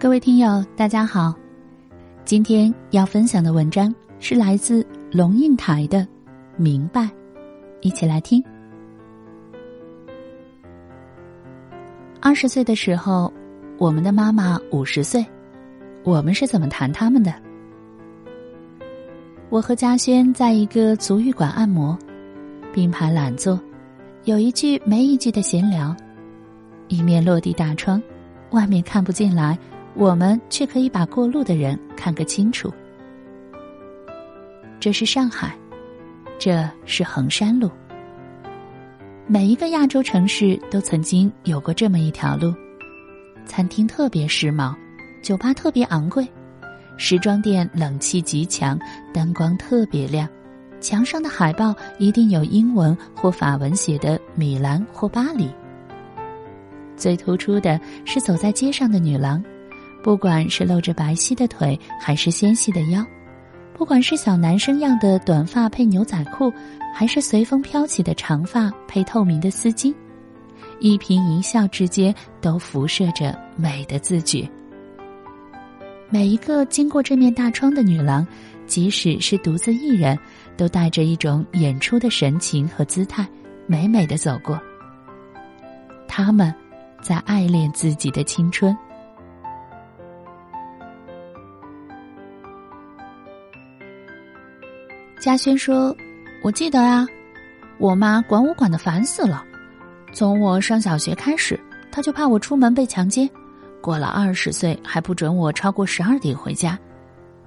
各位听友，大家好，今天要分享的文章是来自龙应台的《明白》，一起来听。二十岁的时候，我们的妈妈五十岁，我们是怎么谈他们的？我和嘉轩在一个足浴馆按摩，并排懒坐，有一句没一句的闲聊。一面落地大窗，外面看不进来，我们却可以把过路的人看个清楚。这是上海，这是衡山路。每一个亚洲城市都曾经有过这么一条路，餐厅特别时髦，酒吧特别昂贵。时装店冷气极强，灯光特别亮，墙上的海报一定有英文或法文写的米兰或巴黎。最突出的是走在街上的女郎，不管是露着白皙的腿还是纤细的腰，不管是小男生样的短发配牛仔裤，还是随风飘起的长发配透明的丝巾，一颦一笑之间都辐射着美的自觉。每一个经过这面大窗的女郎，即使是独自一人，都带着一种演出的神情和姿态，美美的走过。他们，在爱恋自己的青春。嘉轩说：“我记得啊，我妈管我管的烦死了，从我上小学开始，她就怕我出门被强奸。”过了二十岁还不准我超过十二点回家，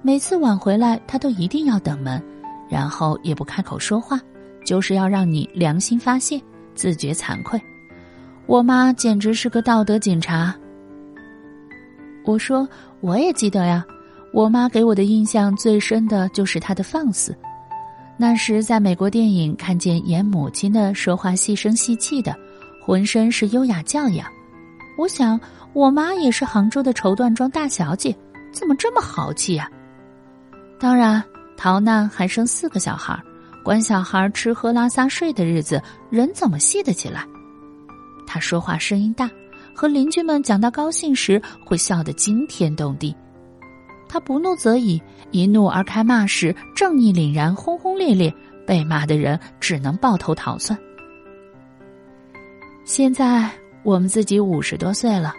每次晚回来她都一定要等门，然后也不开口说话，就是要让你良心发泄，自觉惭愧。我妈简直是个道德警察。我说我也记得呀，我妈给我的印象最深的就是她的放肆。那时在美国电影看见演母亲的说话细声细气的，浑身是优雅教养，我想。我妈也是杭州的绸缎庄大小姐，怎么这么豪气呀？当然，逃难还生四个小孩，管小孩吃喝拉撒睡的日子，人怎么细得起来？她说话声音大，和邻居们讲到高兴时会笑得惊天动地。他不怒则已，一怒而开骂时，正义凛然，轰轰烈烈，被骂的人只能抱头逃窜。现在我们自己五十多岁了。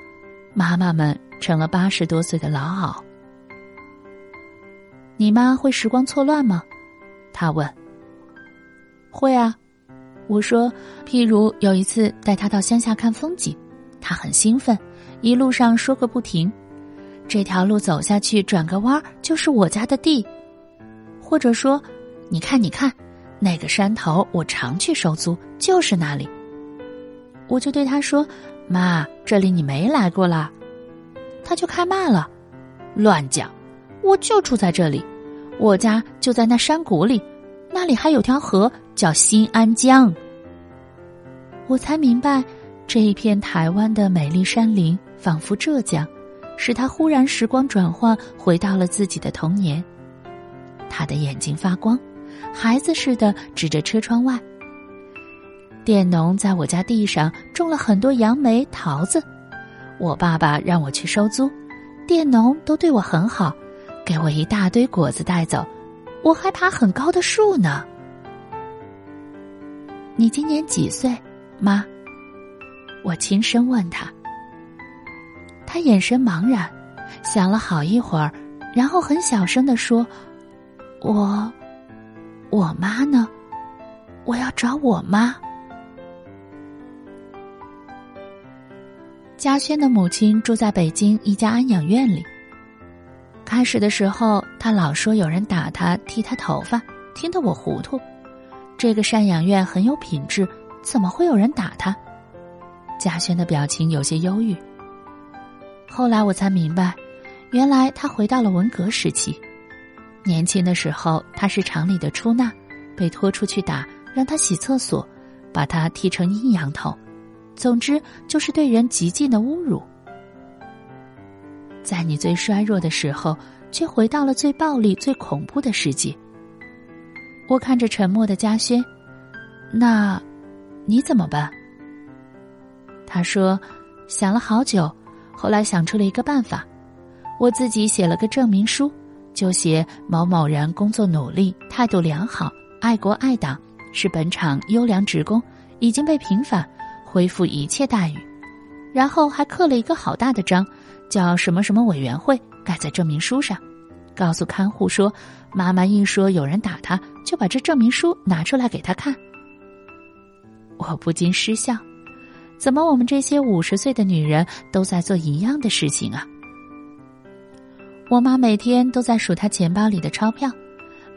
妈妈们成了八十多岁的老媪。你妈会时光错乱吗？他问。会啊，我说。譬如有一次带她到乡下看风景，她很兴奋，一路上说个不停。这条路走下去，转个弯就是我家的地。或者说，你看，你看，那个山头，我常去收租，就是那里。我就对他说。妈，这里你没来过啦，他就开骂了，乱讲！我就住在这里，我家就在那山谷里，那里还有条河叫新安江。我才明白，这一片台湾的美丽山林，仿佛浙江，使他忽然时光转换，回到了自己的童年。他的眼睛发光，孩子似的指着车窗外。佃农在我家地上种了很多杨梅、桃子，我爸爸让我去收租，佃农都对我很好，给我一大堆果子带走，我还爬很高的树呢。你今年几岁，妈？我轻声问他。他眼神茫然，想了好一会儿，然后很小声的说：“我，我妈呢？我要找我妈。”嘉轩的母亲住在北京一家安养院里。开始的时候，他老说有人打他、剃他头发，听得我糊涂。这个赡养院很有品质，怎么会有人打他？嘉轩的表情有些忧郁。后来我才明白，原来他回到了文革时期。年轻的时候，他是厂里的出纳，被拖出去打，让他洗厕所，把他剃成阴阳头。总之，就是对人极尽的侮辱。在你最衰弱的时候，却回到了最暴力、最恐怖的世界。我看着沉默的嘉轩，那，你怎么办？他说，想了好久，后来想出了一个办法。我自己写了个证明书，就写某某人工作努力，态度良好，爱国爱党，是本厂优良职工，已经被平反，恢复一切待遇。然后还刻了一个好大的章，叫什么什么委员会，盖在证明书上，告诉看护说，妈妈一说有人打她，就把这证明书拿出来给她看。我不禁失笑，怎么我们这些五十岁的女人都在做一样的事情啊？我妈每天都在数她钱包里的钞票，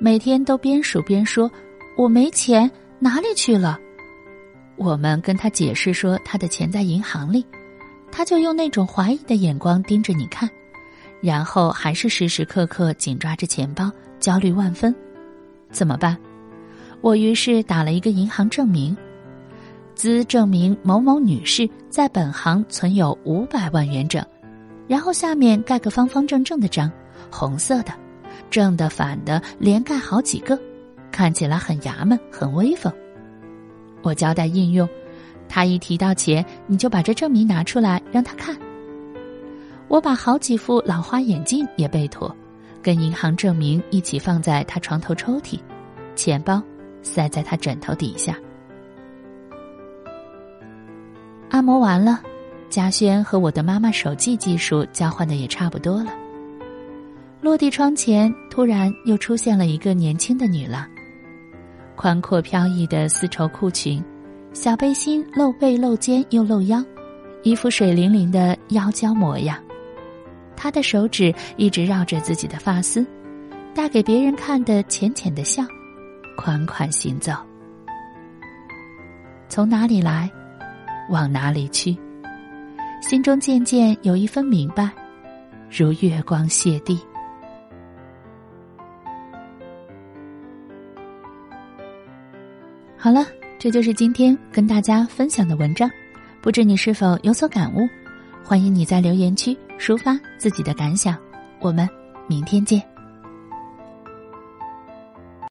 每天都边数边说：“我没钱，哪里去了？”我们跟她解释说，她的钱在银行里。她就用那种怀疑的眼光盯着你看，然后还是时时刻刻紧抓着钱包，焦虑万分。怎么办？我于是打了一个银行证明，兹证明某某女士在本行存有五百万元整，然后下面盖个方方正正的章，红色的，正的反的连盖好几个，看起来很衙门，很威风。我交代应用。他一提到钱，你就把这证明拿出来让他看。我把好几副老花眼镜也备妥，跟银行证明一起放在他床头抽屉，钱包塞在他枕头底下。按摩完了，嘉轩和我的妈妈手记技术交换的也差不多了。落地窗前突然又出现了一个年轻的女郎，宽阔飘逸的丝绸裤裙。小背心露背露肩又露腰，一副水灵灵的妖娇模样。她的手指一直绕着自己的发丝，带给别人看的浅浅的笑，款款行走。从哪里来，往哪里去，心中渐渐有一分明白，如月光泻地。好了。这就是今天跟大家分享的文章，不知你是否有所感悟？欢迎你在留言区抒发自己的感想，我们明天见。